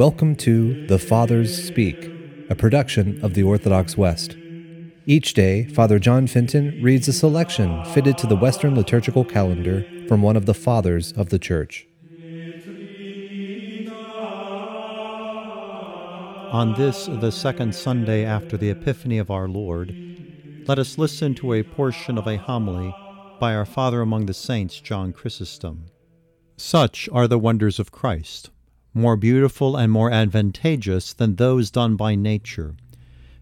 Welcome to The Fathers Speak, a production of the Orthodox West. Each day, Father John Fenton reads a selection fitted to the Western liturgical calendar from one of the Fathers of the Church. On this, the second Sunday after the Epiphany of our Lord, let us listen to a portion of a homily by our Father among the Saints, John Chrysostom. Such are the wonders of Christ, more beautiful and more advantageous than those done by nature,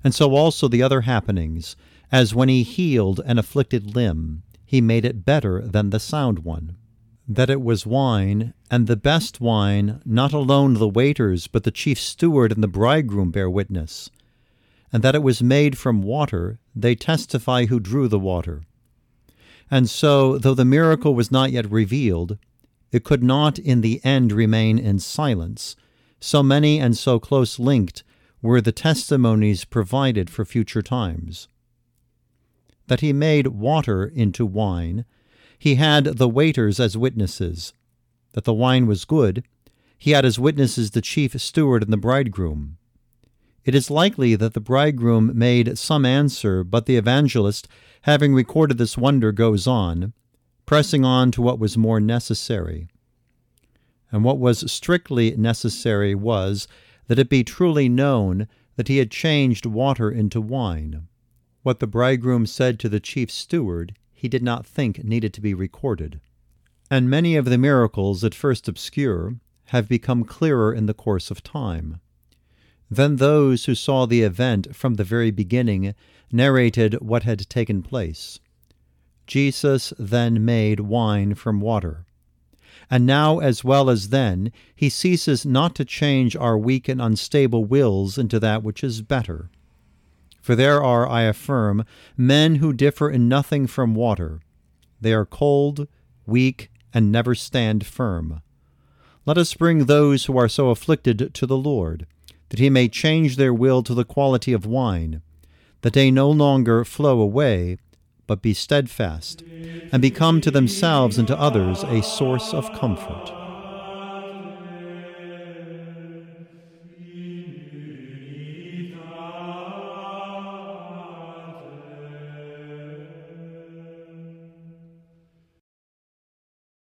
and so also the other happenings, as when he healed an afflicted limb, he made it better than the sound one. That it was wine, and the best wine, not alone the waiters, but the chief steward and the bridegroom bear witness. And that it was made from water, they testify who drew the water. And so, though the miracle was not yet revealed, it could not in the end remain in silence, so many and so close linked were the testimonies provided for future times. That he made water into wine, he had the waiters as witnesses. That the wine was good, he had as witnesses the chief steward and the bridegroom. It is likely that the bridegroom made some answer, but the evangelist, having recorded this wonder, goes on, pressing on to what was more necessary. And what was strictly necessary was that it be truly known that he had changed water into wine. What the bridegroom said to the chief steward he did not think needed to be recorded. And many of the miracles, at first obscure, have become clearer in the course of time. Then those who saw the event from the very beginning narrated what had taken place. Jesus then made wine from water. And now, as well as then, he ceases not to change our weak and unstable wills into that which is better. For there are, I affirm, men who differ in nothing from water. They are cold, weak, and never stand firm. Let us bring those who are so afflicted to the Lord that he may change their will to the quality of wine, that they no longer flow away, but be steadfast, and become to themselves and to others a source of comfort.